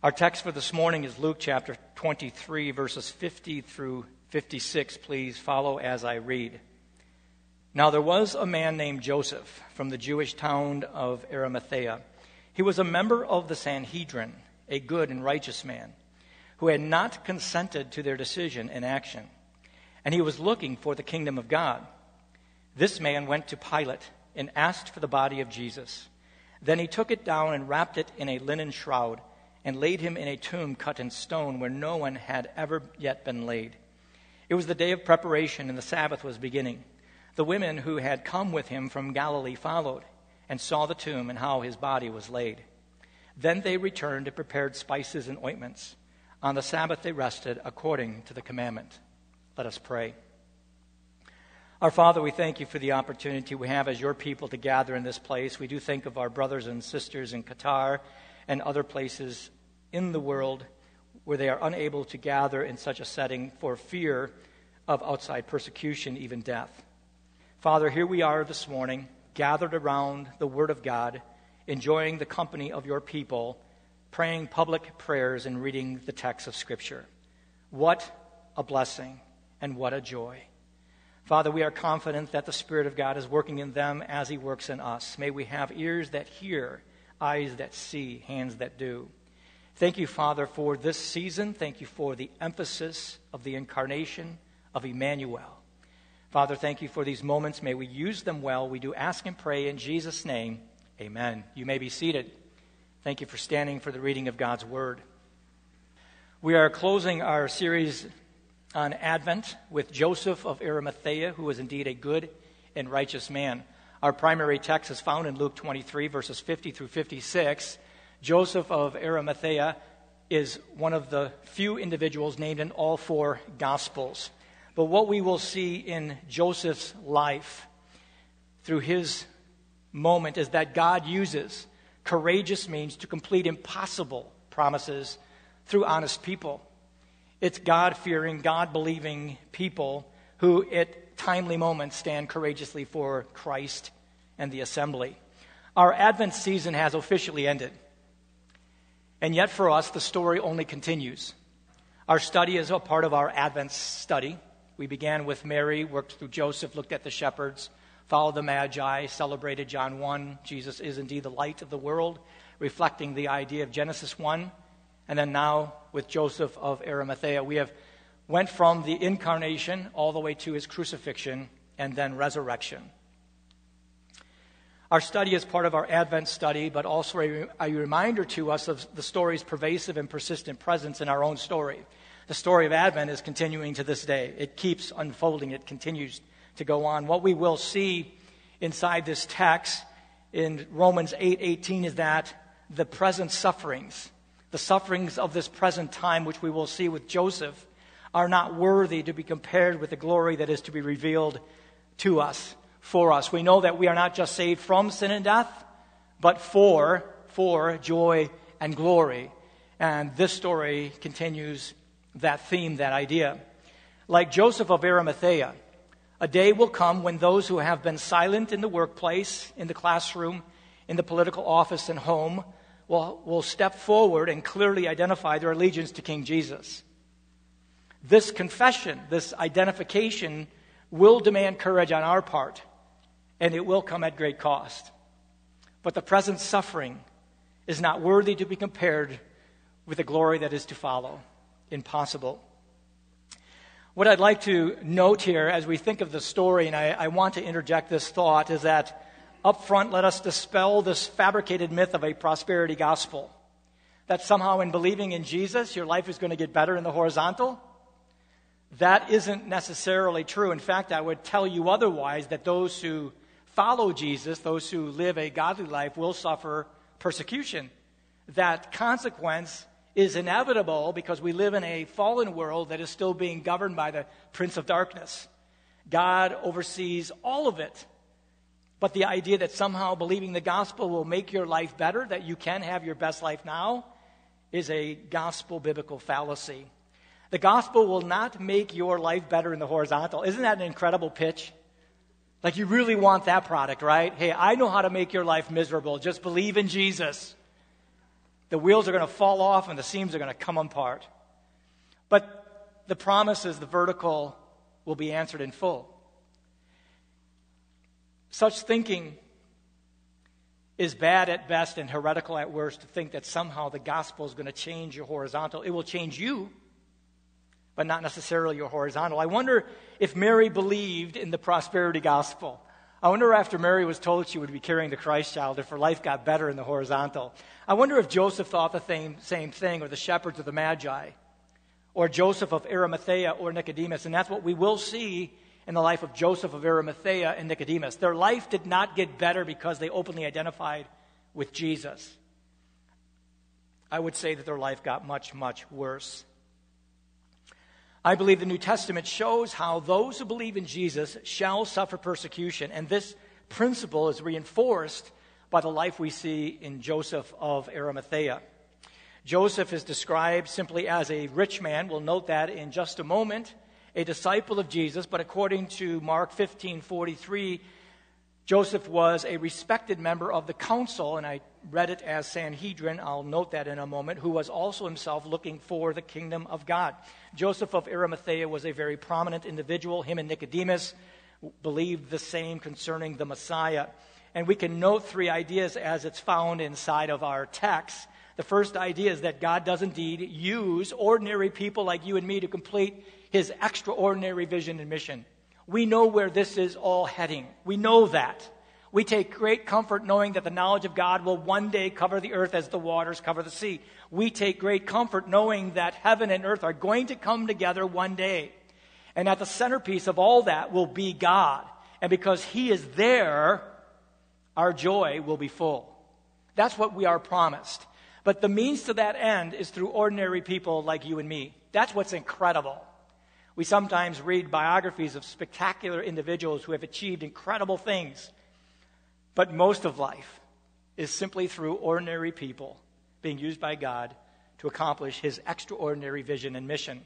Our text for this morning is Luke chapter 23, verses 50 through 56. Please follow as I read. Now there was a man named Joseph from the Jewish town of Arimathea. He was a member of the Sanhedrin, a good and righteous man, who had not consented to their decision and action. And he was looking for the kingdom of God. This man went to Pilate and asked for the body of Jesus. Then he took it down and wrapped it in a linen shroud and laid him in a tomb cut in stone where no one had ever yet been laid. It was the day of preparation, and the Sabbath was beginning. The women who had come with him from Galilee followed and saw the tomb and how his body was laid. Then they returned and prepared spices and ointments. On the Sabbath they rested according to the commandment. Let us pray. Our Father, we thank you for the opportunity we have as your people to gather in this place. We do think of our brothers and sisters in Qatar and other places in the world where they are unable to gather in such a setting for fear of outside persecution, even death. Father, here we are this morning, gathered around the Word of God, enjoying the company of your people, praying public prayers and reading the text of Scripture. What a blessing and what a joy. Father, we are confident that the Spirit of God is working in them as He works in us. May we have ears that hear eyes that see, hands that do. Thank you, Father, for this season. Thank you for the emphasis of the incarnation of Emmanuel. Father, thank you for these moments. May we use them well. We do ask and pray in Jesus' name. Amen. You may be seated. Thank you for standing for the reading of God's Word. We are closing our series on Advent with Joseph of Arimathea, who was indeed a good and righteous man. Our primary text is found in Luke 23, verses 50 through 56. Joseph of Arimathea is one of the few individuals named in all four Gospels. But what we will see in Joseph's life through his moment is that God uses courageous means to complete impossible promises through honest people. It's God fearing, God believing people who, at timely moments stand courageously for Christ and the assembly. Our Advent season has officially ended. And yet, for us, the story only continues. Our study is a part of our Advent study. We began with Mary, worked through Joseph, looked at the shepherds, followed the Magi, celebrated John 1. Jesus is indeed the light of the world, reflecting the idea of Genesis 1. And then now, with Joseph of Arimathea, we have went from the incarnation all the way to his crucifixion and then resurrection. Our study is part of our Advent study, but also a, a, reminder to us of the story's pervasive and persistent presence in our own story. The story of Advent is continuing to this day. It keeps unfolding, it continues to go on. What we will see inside this text in Romans 8 18 is that the present sufferings, the sufferings of this present time, which we will see with Joseph, are not worthy to be compared with the glory that is to be revealed to us, for us. We know that we are not just saved from sin and death, but for, for joy and glory. And this story continues that theme, that idea. Like Joseph of Arimathea, a day will come when those who have been silent in the workplace, in the classroom, in the political office, and home will, will step forward and clearly identify their allegiance to King Jesus. This confession, this identification, will demand courage on our part, and it will come at great cost. But the present suffering is not worthy to be compared with the glory that is to follow. Impossible. What I'd like to note here as we think of the story, and I, I want to interject this thought, is that up front, let us dispel this fabricated myth of a prosperity gospel. That somehow in believing in Jesus, your life is going to get better in the horizontal that isn't necessarily true. In fact, I would tell you otherwise that those who follow Jesus, those who live a godly life, will suffer persecution. That consequence is inevitable because we live in a fallen world that is still being governed by the prince of darkness. God oversees all of it. But the idea that somehow believing the gospel will make your life better, that you can have your best life now, is a gospel biblical fallacy. The gospel will not make your life better in the horizontal. Isn't that an incredible pitch? Like you really want that product, right? Hey, I know how to make your life miserable. Just believe in Jesus. The wheels are going to fall off and the seams are going to come apart. But the promise is the vertical will be answered in full. Such thinking is bad at best and heretical at worst to think that somehow the gospel is going to change your horizontal. It will change you, but not necessarily your horizontal. I wonder if Mary believed in the prosperity gospel. I wonder after Mary was told she would be carrying the Christ child, if her life got better in the horizontal. I wonder if Joseph thought the same, same thing, or the shepherds of the Magi, or Joseph of Arimathea, or Nicodemus. And that's what we will see in the life of Joseph of Arimathea and Nicodemus. Their life did not get better because they openly identified with Jesus. I would say that their life got much, much worse. I believe the New Testament shows how those who believe in Jesus shall suffer persecution, and this principle is reinforced by the life we see in Joseph of Arimathea. Joseph is described simply as a rich man. We'll note that in just a moment a disciple of Jesus, but according to Mark 15 43, Joseph was a respected member of the council, and I read it as Sanhedrin. I'll note that in a moment, who was also himself looking for the kingdom of God. Joseph of Arimathea was a very prominent individual. Him and Nicodemus believed the same concerning the Messiah. And we can note three ideas as it's found inside of our text. The first idea is that God does indeed use ordinary people like you and me to complete his extraordinary vision and mission. We know where this is all heading. We know that. We take great comfort knowing that the knowledge of God will one day cover the earth as the waters cover the sea. We take great comfort knowing that heaven and earth are going to come together one day. And at the centerpiece of all that will be God. And because He is there, our joy will be full. That's what we are promised. But the means to that end is through ordinary people like you and me. That's what's incredible. We sometimes read biographies of spectacular individuals who have achieved incredible things. But most of life is simply through ordinary people being used by God to accomplish his extraordinary vision and mission.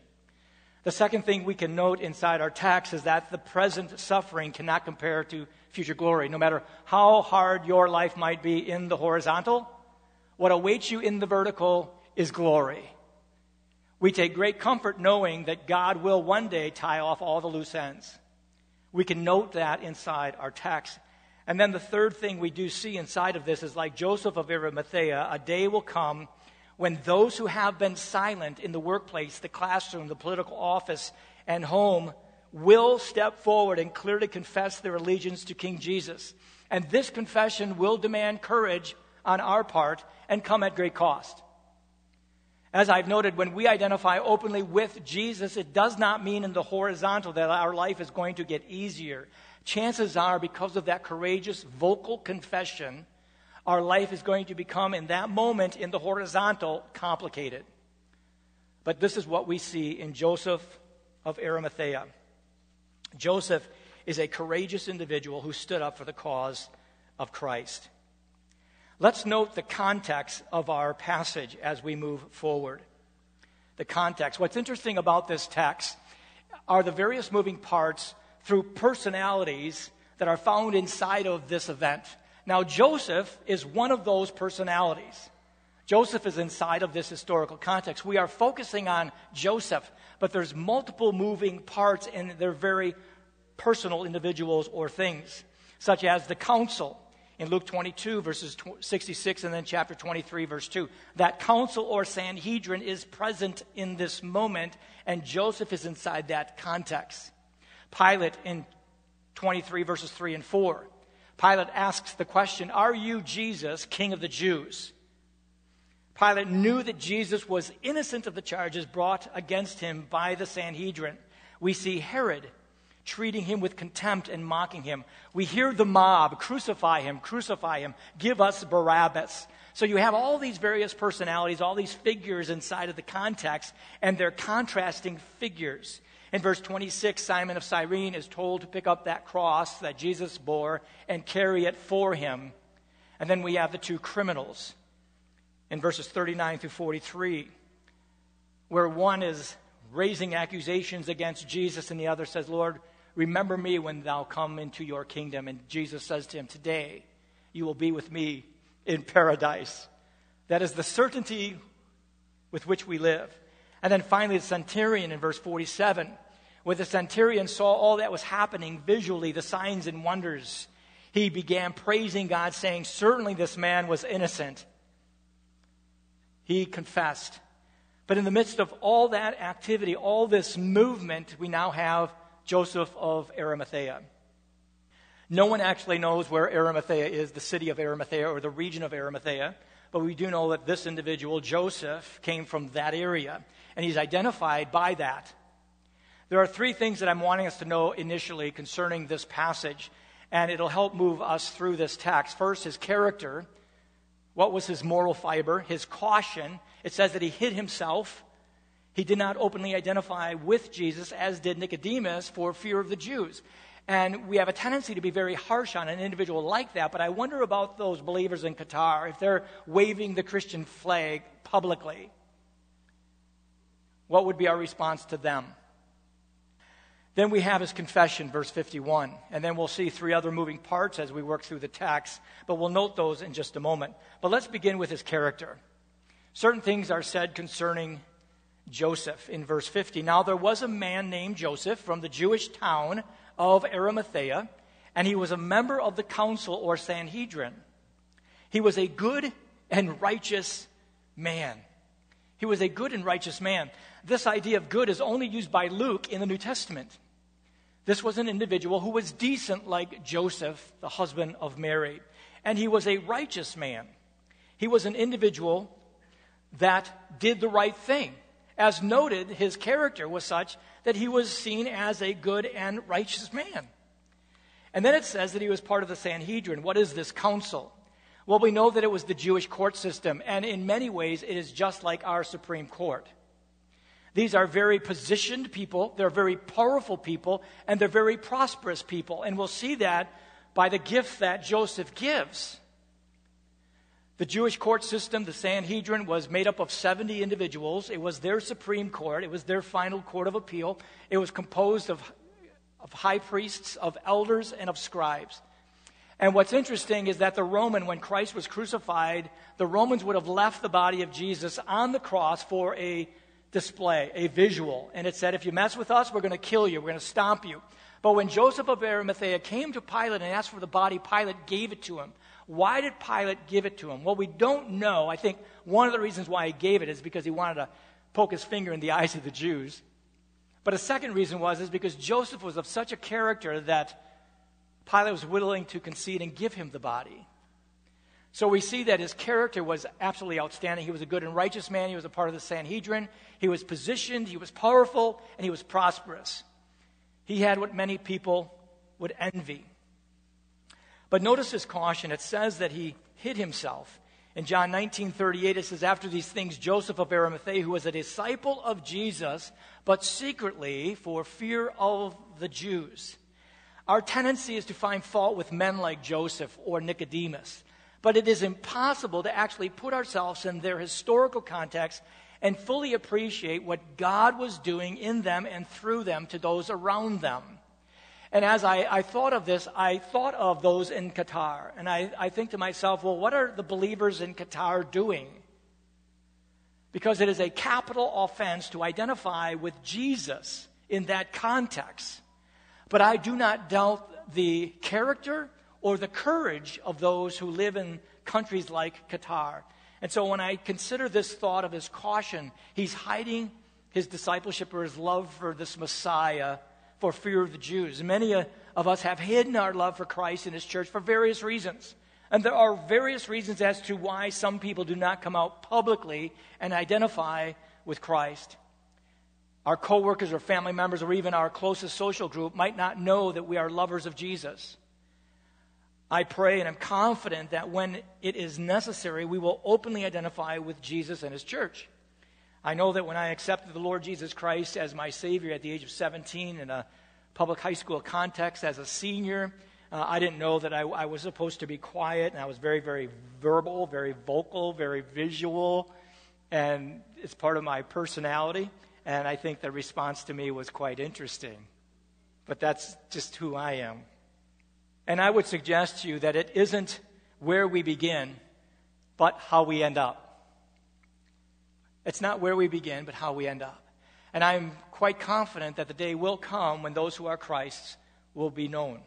The second thing we can note inside our text is that the present suffering cannot compare to future glory. No matter how hard your life might be in the horizontal, what awaits you in the vertical is glory. We take great comfort knowing that God will one day tie off all the loose ends. We can note that inside our text. And then the third thing we do see inside of this is like Joseph of Arimathea, a day will come when those who have been silent in the workplace, the classroom, the political office, and home will step forward and clearly confess their allegiance to King Jesus. And this confession will demand courage on our part and come at great cost. As I've noted, when we identify openly with Jesus, it does not mean in the horizontal that our life is going to get easier. Chances are, because of that courageous vocal confession, our life is going to become, in that moment, in the horizontal, complicated. But this is what we see in Joseph of Arimathea. Joseph is a courageous individual who stood up for the cause of Christ. Let's note the context of our passage as we move forward. The context. What's interesting about this text are the various moving parts through personalities that are found inside of this event. Now, Joseph is one of those personalities. Joseph is inside of this historical context. We are focusing on Joseph, but there's multiple moving parts and they're very personal individuals or things, such as the council, in Luke 22, verses 66, and then chapter 23, verse 2. That council or Sanhedrin is present in this moment, and Joseph is inside that context. Pilate in 23, verses 3 and 4. Pilate asks the question Are you Jesus, King of the Jews? Pilate knew that Jesus was innocent of the charges brought against him by the Sanhedrin. We see Herod treating him with contempt and mocking him. We hear the mob crucify him, crucify him, give us Barabbas. So you have all these various personalities, all these figures inside of the context, and they're contrasting figures. In verse 26, Simon of Cyrene is told to pick up that cross that Jesus bore and carry it for him. And then we have the two criminals in verses 39 through 43, where one is raising accusations against Jesus and the other says, Lord, remember me when thou come into your kingdom. And Jesus says to him, Today you will be with me in paradise. That is the certainty with which we live. And then finally, the centurion in verse 47, where the centurion saw all that was happening visually, the signs and wonders. He began praising God, saying, Certainly this man was innocent. He confessed. But in the midst of all that activity, all this movement, we now have Joseph of Arimathea. No one actually knows where Arimathea is, the city of Arimathea or the region of Arimathea, but we do know that this individual, Joseph, came from that area, and he's identified by that. There are three things that I'm wanting us to know initially concerning this passage, and it'll help move us through this text. First, his character. What was his moral fiber? His caution. It says that he hid himself. He did not openly identify with Jesus, as did Nicodemus, for fear of the Jews. And we have a tendency to be very harsh on an individual like that, but I wonder about those believers in Qatar, if they're waving the Christian flag publicly. What would be our response to them? Then we have his confession, verse 51. And then we'll see three other moving parts as we work through the text, but we'll note those in just a moment. But let's begin with his character. Certain things are said concerning Joseph in verse 50. Now there was a man named Joseph from the Jewish town of Arimathea, and he was a member of the council or Sanhedrin. He was a good and righteous man. He was a good and righteous man. This idea of good is only used by Luke in the New Testament. This was an individual who was decent, like Joseph, the husband of Mary. And he was a righteous man. He was an individual that did the right thing. As noted, his character was such that he was seen as a good and righteous man. And then it says that he was part of the Sanhedrin. What is this council? Well, we know that it was the Jewish court system, and in many ways, it is just like our Supreme Court. These are very positioned people, they're very powerful people, and they're very prosperous people. And we'll see that by the gift that Joseph gives. The Jewish court system, the Sanhedrin, was made up of 70 individuals. It was their supreme court, it was their final court of appeal. It was composed of, of high priests, of elders, and of scribes. And what's interesting is that the Roman, when Christ was crucified, the Romans would have left the body of Jesus on the cross for a display, a visual. And it said, if you mess with us, we're going to kill you, we're going to stomp you. But when Joseph of Arimathea came to Pilate and asked for the body, Pilate gave it to him. Why did Pilate give it to him? Well, we don't know. I think one of the reasons why he gave it is because he wanted to poke his finger in the eyes of the Jews. But a second reason was is because Joseph was of such a character that Pilate was willing to concede and give him the body. So we see that his character was absolutely outstanding. He was a good and righteous man. He was a part of the Sanhedrin. He was positioned, he was powerful, and he was prosperous. He had what many people would envy. But notice his caution. It says that he hid himself. In John 19 38, it says, After these things, Joseph of Arimathea, who was a disciple of Jesus, but secretly for fear of the Jews. Our tendency is to find fault with men like Joseph or Nicodemus, but it is impossible to actually put ourselves in their historical context and fully appreciate what God was doing in them and through them to those around them. And as I, I, thought of this, I thought of those in Qatar. And I, I think to myself, well, what are the believers in Qatar doing? Because it is a capital offense to identify with Jesus in that context. But I do not doubt the character or the courage of those who live in countries like Qatar. And so when I consider this thought of his caution, he's hiding his discipleship or his love for this Messiah for fear of the Jews. Many uh, of us have hidden our love for Christ in His church for various reasons. And there are various reasons as to why some people do not come out publicly and identify with Christ. our coworkers or family members or even our closest social group might not know that we are lovers of Jesus. I pray and I'm confident that when it is necessary, we will openly identify with Jesus and his church. I know that when I accepted the Lord Jesus Christ as my Savior at the age of 17 in a public high school context as a senior, uh, I didn't know that I, I, was supposed to be quiet, and I was very, very verbal, very vocal, very visual, and it's part of my personality. And I think the response to me was quite interesting. But that's just who I am. And I would suggest to you that it isn't where we begin, but how we end up. It's not where we begin, but how we end up. And I'm quite confident that the day will come when those who are Christ's will be known.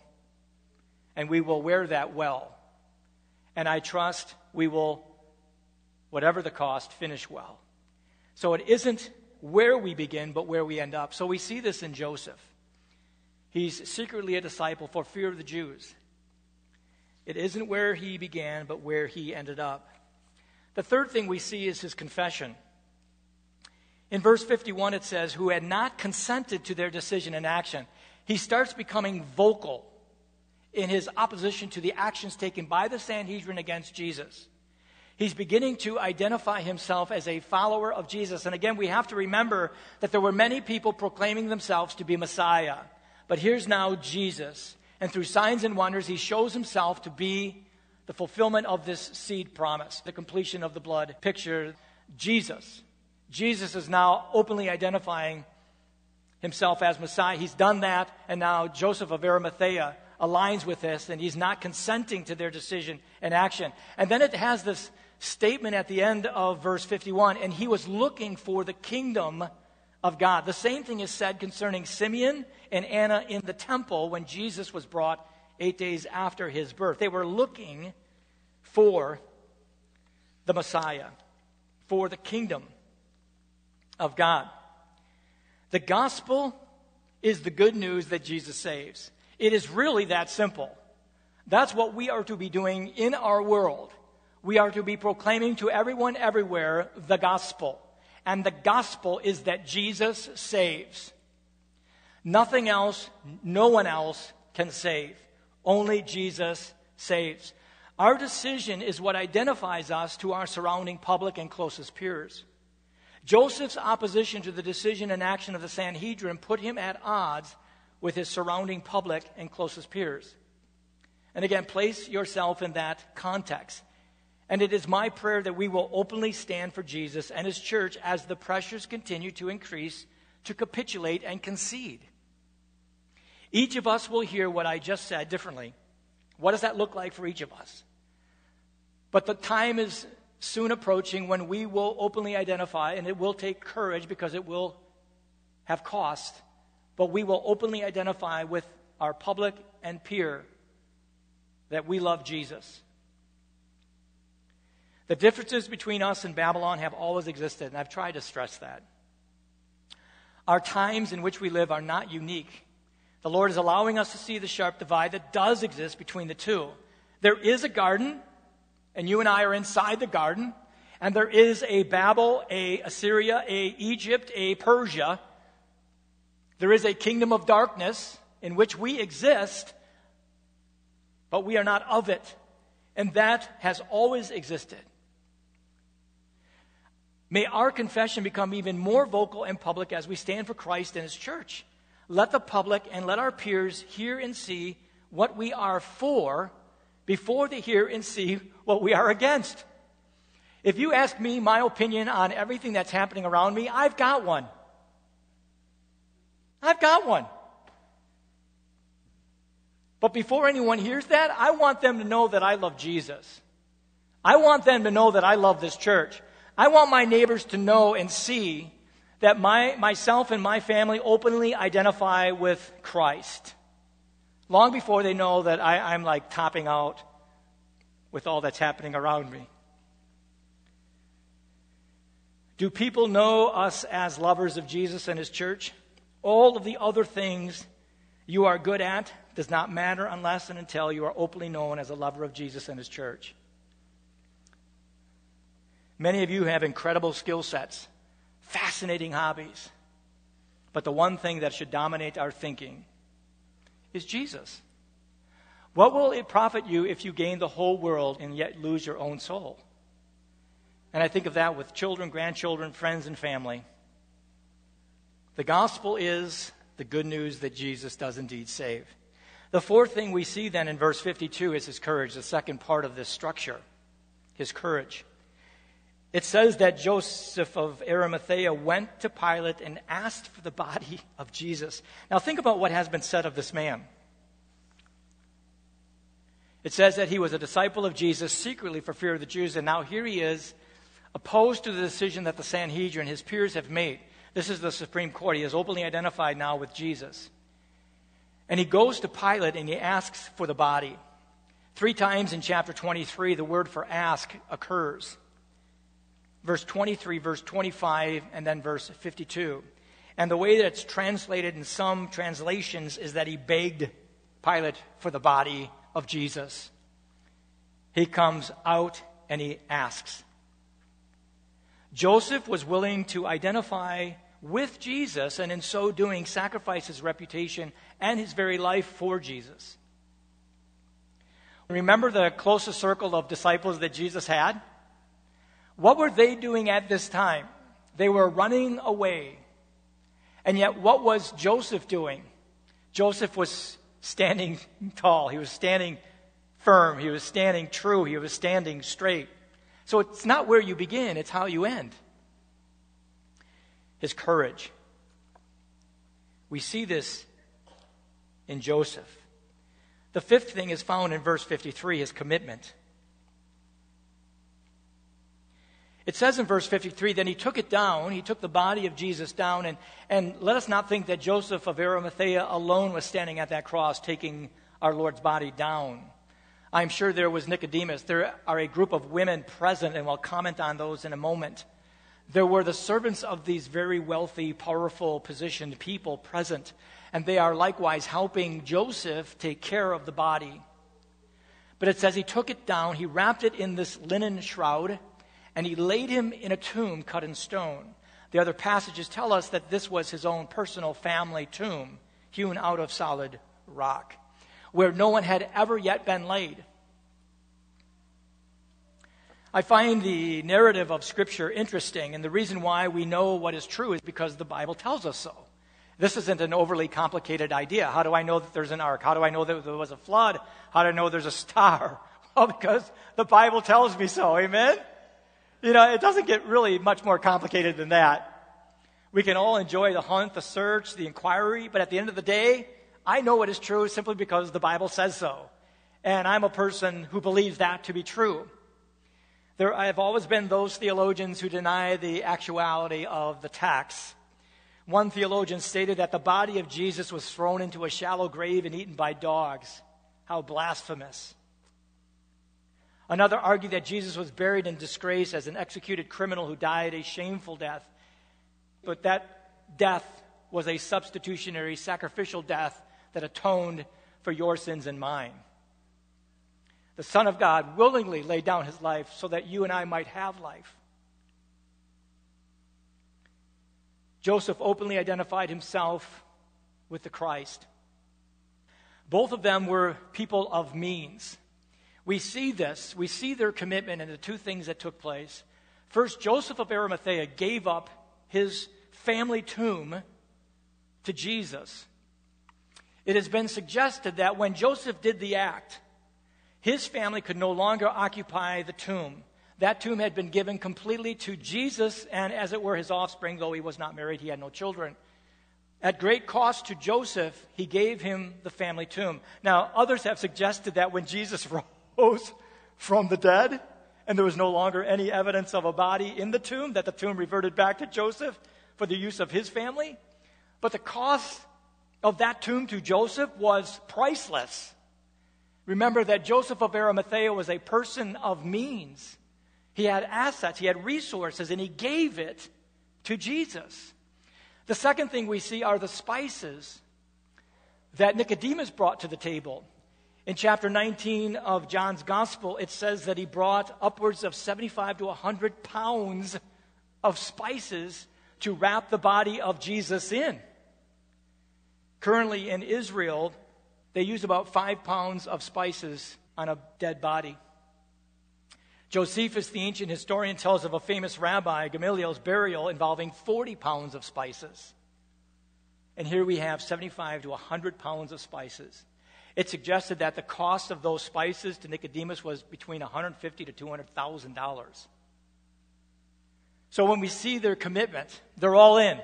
And we will wear that well. And I trust we will, whatever the cost, finish well. So it isn't where we begin, but where we end up. So we see this in Joseph. He's secretly a disciple for fear of the Jews. It isn't where he began, but where he ended up. The third thing we see is his confession. In verse 51, it says, Who had not consented to their decision and action. He starts becoming vocal in his opposition to the actions taken by the Sanhedrin against Jesus. He's beginning to identify himself as a follower of Jesus. And again, we have to remember that there were many people proclaiming themselves to be Messiah. But here's now Jesus. And through signs and wonders, he shows himself to be the fulfillment of this seed promise, the completion of the blood picture. Jesus. Jesus is now openly identifying himself as Messiah. He's done that, and now Joseph of Arimathea aligns with this, and he's not consenting to their decision and action. And then it has this statement at the end of verse 51 and he was looking for the kingdom of God. The same thing is said concerning Simeon and Anna in the temple when Jesus was brought eight days after his birth. They were looking for the Messiah, for the kingdom of God. The gospel is the good news that Jesus saves. It is really that simple. That's what we are to be doing in our world we are to be proclaiming to everyone everywhere the gospel. And the gospel is that Jesus saves. Nothing else, no one else can save. Only Jesus saves. Our decision is what identifies us to our surrounding public and closest peers. Joseph's opposition to the decision and action of the Sanhedrin put him at odds with his surrounding public and closest peers. And again, place yourself in that context. And it is my prayer that we will openly stand for Jesus and his church as the pressures continue to increase to capitulate and concede. Each of us will hear what I just said differently. What does that look like for each of us? But the time is soon approaching when we will openly identify, and it will take courage because it will have cost, but we will openly identify with our public and peer that we love Jesus the differences between us and Babylon have always existed, and I've tried to stress that. Our times in which we live are not unique. The Lord is allowing us to see the sharp divide that does exist between the two. There is a garden, and you and I are inside the garden, and there is a Babel, a Assyria, a Egypt, a Persia. There is a kingdom of darkness in which we exist, but we are not of it. And that has always existed. May our confession become even more vocal and public as we stand for Christ and His church. Let the public and let our peers hear and see what we are for before they hear and see what we are against. If you ask me my opinion on everything that's happening around me, I've got one. I've got one. But before anyone hears that, I want them to know that I love Jesus. I want them to know that I love this church. I want my neighbors to know and see that my, myself and my family openly identify with Christ. Long before they know that I, I'm like topping out with all that's happening around me. Do people know us as lovers of Jesus and his church? All of the other things you are good at does not matter unless and until you are openly known as a lover of Jesus and his church. Many of you have incredible skill sets, fascinating hobbies. But the one thing that should dominate our thinking is Jesus. What will it profit you if you gain the whole world and yet lose your own soul? And I think of that with children, grandchildren, friends, and family. The gospel is the good news that Jesus does indeed save. The fourth thing we see then in verse 52 is his courage, the second part of this structure, his courage. It says that Joseph of Arimathea went to Pilate and asked for the body of Jesus. Now, think about what has been said of this man. It says that he was a disciple of Jesus secretly for fear of the Jews, and now here he is, opposed to the decision that the Sanhedrin, his peers, have made. This is the Supreme Court. He is openly identified now with Jesus. And he goes to Pilate and he asks for the body. Three times in chapter 23, the word for ask occurs verse 23, verse 25, and then verse 52. And the way that it's translated in some translations is that he begged Pilate for the body of Jesus. He comes out and he asks. Joseph was willing to identify with Jesus and in so doing sacrifice his reputation and his very life for Jesus. Remember the closest circle of disciples that Jesus had? What were they doing at this time? They were running away. And yet, what was Joseph doing? Joseph was standing tall. He was standing firm. He was standing true. He was standing straight. So it's not where you begin, it's how you end. His courage. We see this in Joseph. The fifth thing is found in verse 53 his commitment. It says in verse 53 then he took it down, he took the body of Jesus down, and, and let us not think that Joseph of Arimathea alone was standing at that cross taking our Lord's body down. I'm sure there was Nicodemus. There are a group of women present, and we'll comment on those in a moment. There were the servants of these very wealthy, powerful, positioned people present, and they are likewise helping Joseph take care of the body. But it says he took it down, he wrapped it in this linen shroud and he laid him in a tomb cut in stone. The other passages tell us that this was his own personal family tomb, hewn out of solid rock, where no one had ever yet been laid. I find the narrative of Scripture interesting, and the reason why we know what is true is because the Bible tells us so. This isn't an overly complicated idea. How do I know that there's an ark? How do I know that there was a flood? How do I know there's a star? Well, because the Bible tells me so. Amen? You know, it doesn't get really much more complicated than that. We can all enjoy the hunt, the search, the inquiry, but at the end of the day, I know it is true simply because the Bible says so. And I'm a person who believes that to be true. There have always been those theologians who deny the actuality of the text. One theologian stated that the body of Jesus was thrown into a shallow grave and eaten by dogs. How blasphemous. Another argued that Jesus was buried in disgrace as an executed criminal who died a shameful death. But that death was a substitutionary, sacrificial death that atoned for your sins and mine. The Son of God willingly laid down his life so that you and I might have life. Joseph openly identified himself with the Christ. Both of them were people of means. We see this. We see their commitment in the two things that took place. First, Joseph of Arimathea gave up his family tomb to Jesus. It has been suggested that when Joseph did the act, his family could no longer occupy the tomb. That tomb had been given completely to Jesus and, as it were, his offspring, though he was not married, he had no children. At great cost to Joseph, he gave him the family tomb. Now, others have suggested that when Jesus rose from the dead, and there was no longer any evidence of a body in the tomb, that the tomb reverted back to Joseph for the use of his family. But the cost of that tomb to Joseph was priceless. Remember that Joseph of Arimathea was a person of means. He had assets, he had resources, and he gave it to Jesus. The second thing we see are the spices that Nicodemus brought to the table. In chapter 19 of John's Gospel, it says that he brought upwards of 75 to 100 pounds of spices to wrap the body of Jesus in. Currently in Israel, they use about five pounds of spices on a dead body. Josephus, the ancient historian, tells of a famous rabbi, Gamaliel's burial involving 40 pounds of spices. And here we have 75 to 100 pounds of spices. It suggested that the cost of those spices to Nicodemus was between 150 to 200,000 dollars. So when we see their commitment, they're all in.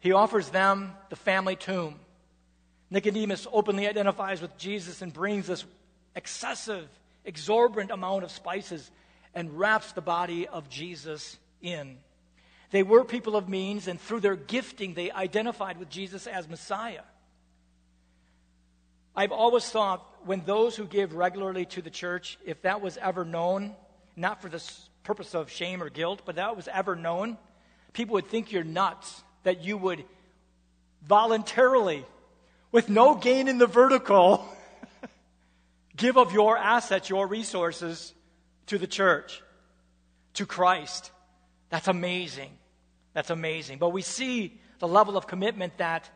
He offers them the family tomb. Nicodemus openly identifies with Jesus and brings this excessive, exorbitant amount of spices and wraps the body of Jesus in. They were people of means, and through their gifting, they identified with Jesus as Messiah. I've always thought when those who give regularly to the church, if that was ever known, not for the purpose of shame or guilt, but that was ever known, people would think you're nuts that you would voluntarily, with no gain in the vertical, give of your assets, your resources to the church, to Christ. That's amazing. That's amazing. But we see the level of commitment that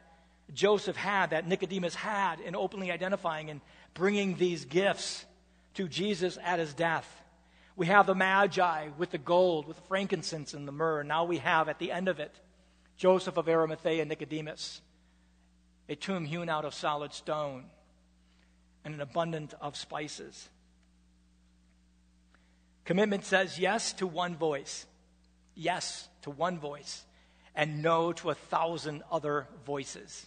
Joseph had, that Nicodemus had, in openly identifying and bringing these gifts to Jesus at his death. We have the Magi with the gold, with the frankincense and the myrrh. Now we have at the end of it Joseph of Arimathea and Nicodemus, a tomb hewn out of solid stone, and an abundance of spices. Commitment says yes to one voice, yes to one voice, and no to a thousand other voices.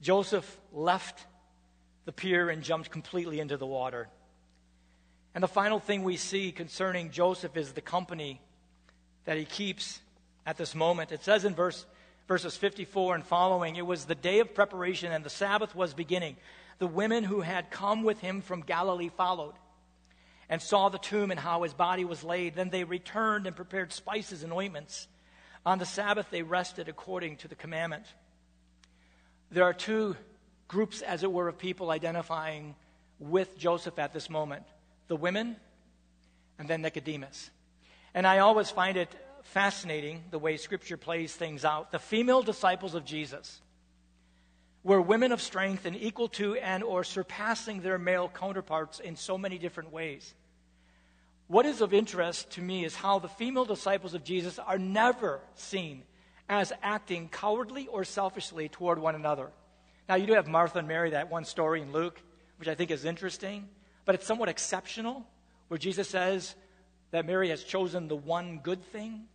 Joseph left the pier and jumped completely into the water. And the final thing we see concerning Joseph is the company that he keeps at this moment. It says in verse, verses 54 and following, it was the day of preparation and the Sabbath was beginning. The women who had come with him from Galilee followed and saw the tomb and how his body was laid. Then they returned and prepared spices and ointments. On the Sabbath they rested according to the commandment. There are two groups, as it were, of people identifying with Joseph at this moment the women and then Nicodemus. And I always find it fascinating the way Scripture plays things out. The female disciples of Jesus were women of strength and equal to and or surpassing their male counterparts in so many different ways. What is of interest to me is how the female disciples of Jesus are never seen as acting cowardly or selfishly toward one another. Now, you do have Martha and Mary, that one story in Luke, which I think is interesting, but it's somewhat exceptional, where Jesus says that Mary has chosen the one good thing.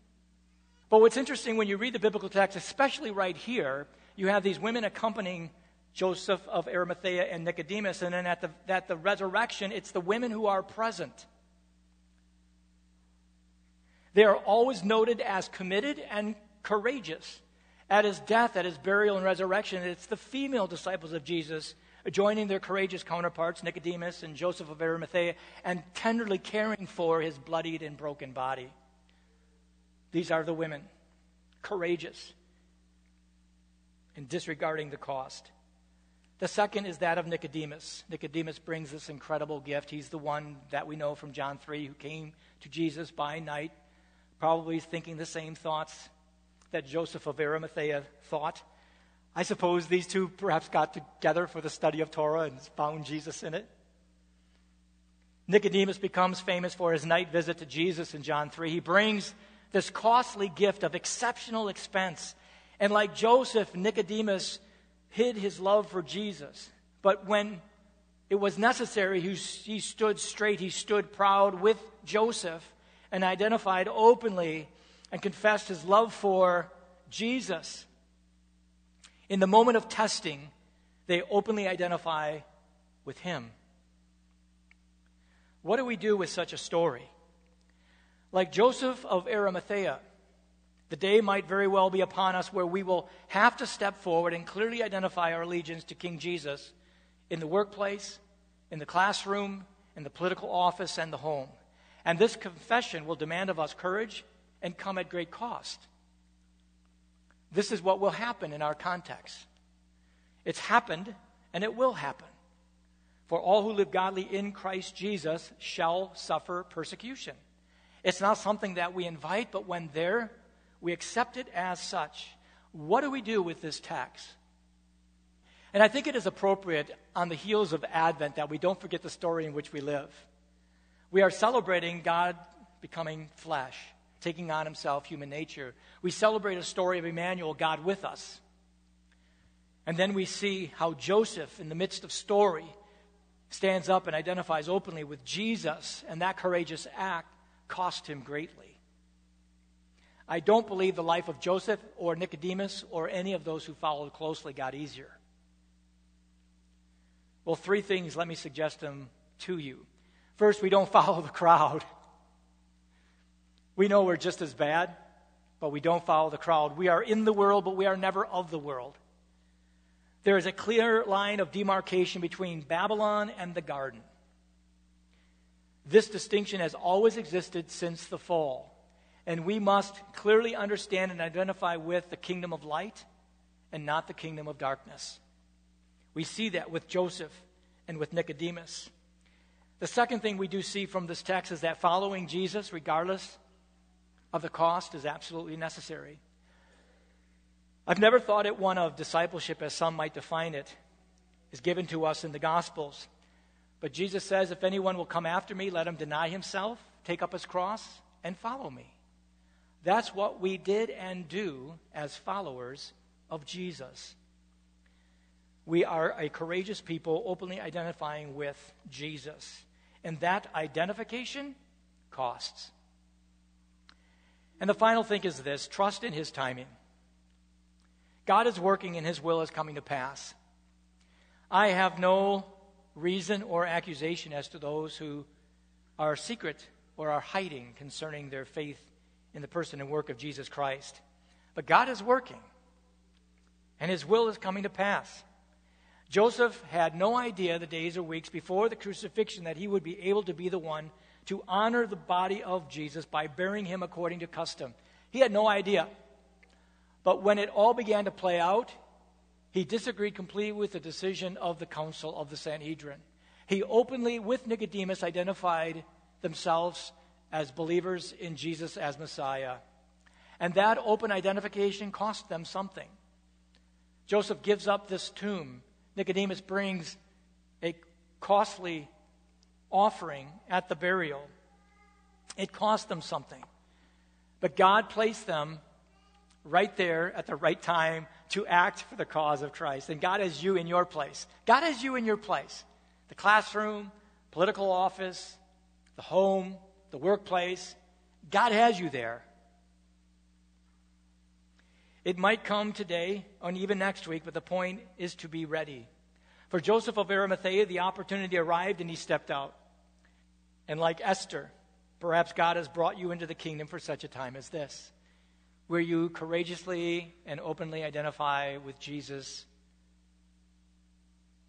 But what's interesting when you read the biblical text, especially right here, you have these women accompanying Joseph of Arimathea and Nicodemus, and then at the, at the resurrection, it's the women who are present. They are always noted as committed and courageous. At his death, at his burial and resurrection, it's the female disciples of Jesus joining their courageous counterparts, Nicodemus and Joseph of Arimathea, and tenderly caring for his bloodied and broken body. These are the women, courageous and disregarding the cost. The second is that of Nicodemus. Nicodemus brings this incredible gift. He's the one that we know from John 3 who came to Jesus by night, probably thinking the same thoughts that Joseph of Arimathea thought. I suppose these two perhaps got together for the study of Torah and found Jesus in it. Nicodemus becomes famous for his night visit to Jesus in John 3. He brings this costly gift of exceptional expense. And like Joseph, Nicodemus hid his love for Jesus. But when it was necessary, he, stood straight, he stood proud with Joseph and identified openly and confessed his love for Jesus. In the moment of testing, they openly identify with him. What do we do with such a story? Like Joseph of Arimathea, the day might very well be upon us where we will have to step forward and clearly identify our allegiance to King Jesus in the workplace, in the classroom, in the political office, and the home. And this confession will demand of us courage and come at great cost. This is what will happen in our context. It's happened and it will happen. For all who live godly in Christ Jesus shall suffer persecution. It's not something that we invite, but when there, we accept it as such. What do we do with this text? And I think it is appropriate on the heels of Advent that we don't forget the story in which we live. We are celebrating God becoming flesh, taking on himself human nature. We celebrate a story of Emmanuel, God with us. And then we see how Joseph, in the midst of story, stands up and identifies openly with Jesus, and that courageous act cost him greatly. I don't believe the life of Joseph or Nicodemus or any of those who followed closely got easier. Well, three things, let me suggest them to you. First, we don't follow the crowd. We know we're just as bad, but we don't follow the crowd. We are in the world, but we are never of the world. There is a clear line of demarcation between Babylon and the garden. This distinction has always existed since the fall, and we must clearly understand and identify with the kingdom of light and not the kingdom of darkness. We see that with Joseph and with Nicodemus. The second thing we do see from this text is that following Jesus, regardless of the cost, is absolutely necessary. I've never thought it one of discipleship, as some might define it, is given to us in the Gospels. But Jesus says, If anyone will come after me, let him deny himself, take up his cross, and follow me. That's what we did and do as followers of Jesus. We are a courageous people openly identifying with Jesus. And that identification costs. And the final thing is this trust in his timing. God is working and His will is coming to pass. I have no reason or accusation as to those who are secret or are hiding concerning their faith in the person and work of Jesus Christ. But God is working, and His will is coming to pass. Joseph had no idea the days or weeks before the crucifixion that he would be able to be the one to honor the body of Jesus by burying him according to custom. He had no idea. But when it all began to play out, he disagreed completely with the decision of the council of the Sanhedrin. He openly, with Nicodemus, identified themselves as believers in Jesus as Messiah. And that open identification cost them something. Joseph gives up this tomb. Nicodemus brings a costly offering at the burial. It cost them something. But God placed them right there at the right time to act for the cause of Christ. And God has you in your place. God has you in your place. The classroom, political office, the home, the workplace. God has you there. It might come today and even next week, but the point is to be ready. For Joseph of Arimathea, the opportunity arrived and he stepped out. And like Esther, perhaps God has brought you into the kingdom for such a time as this where you courageously and openly identify with Jesus.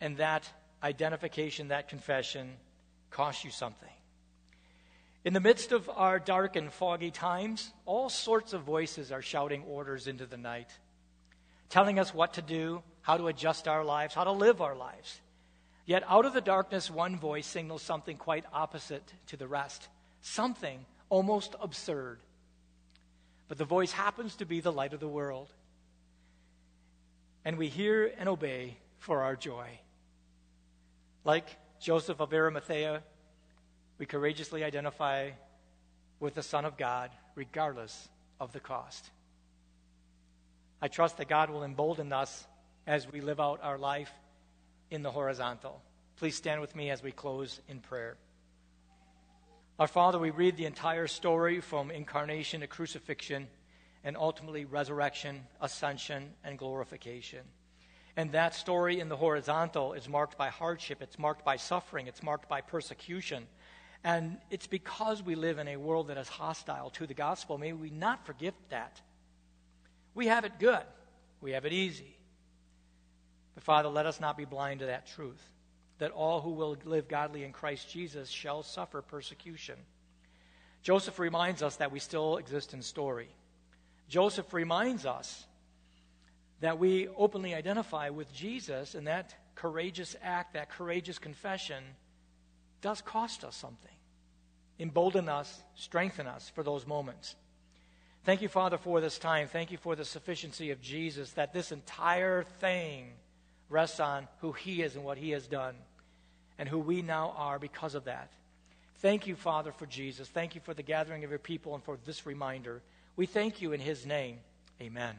And that identification, that confession, costs you something. In the midst of our dark and foggy times, all sorts of voices are shouting orders into the night, telling us what to do, how to adjust our lives, how to live our lives. Yet out of the darkness, one voice signals something quite opposite to the rest, something almost absurd but the voice happens to be the light of the world. And we hear and obey for our joy. Like Joseph of Arimathea, we courageously identify with the Son of God, regardless of the cost. I trust that God will embolden us as we live out our life in the horizontal. Please stand with me as we close in prayer. Our Father, we read the entire story from incarnation to crucifixion and ultimately resurrection, ascension, and glorification. And that story in the horizontal is marked by hardship, it's marked by suffering, it's marked by persecution. And it's because we live in a world that is hostile to the gospel. May we not forget that. We have it good, we have it easy. But Father, let us not be blind to that truth that all who will live godly in Christ Jesus shall suffer persecution. Joseph reminds us that we still exist in story. Joseph reminds us that we openly identify with Jesus, and that courageous act, that courageous confession, does cost us something. Embolden us, strengthen us for those moments. Thank you, Father, for this time. Thank you for the sufficiency of Jesus, that this entire thing rests on who He is and what He has done, and who we now are because of that. Thank you, Father, for Jesus. Thank you for the gathering of your people and for this reminder. We thank you in His name. Amen.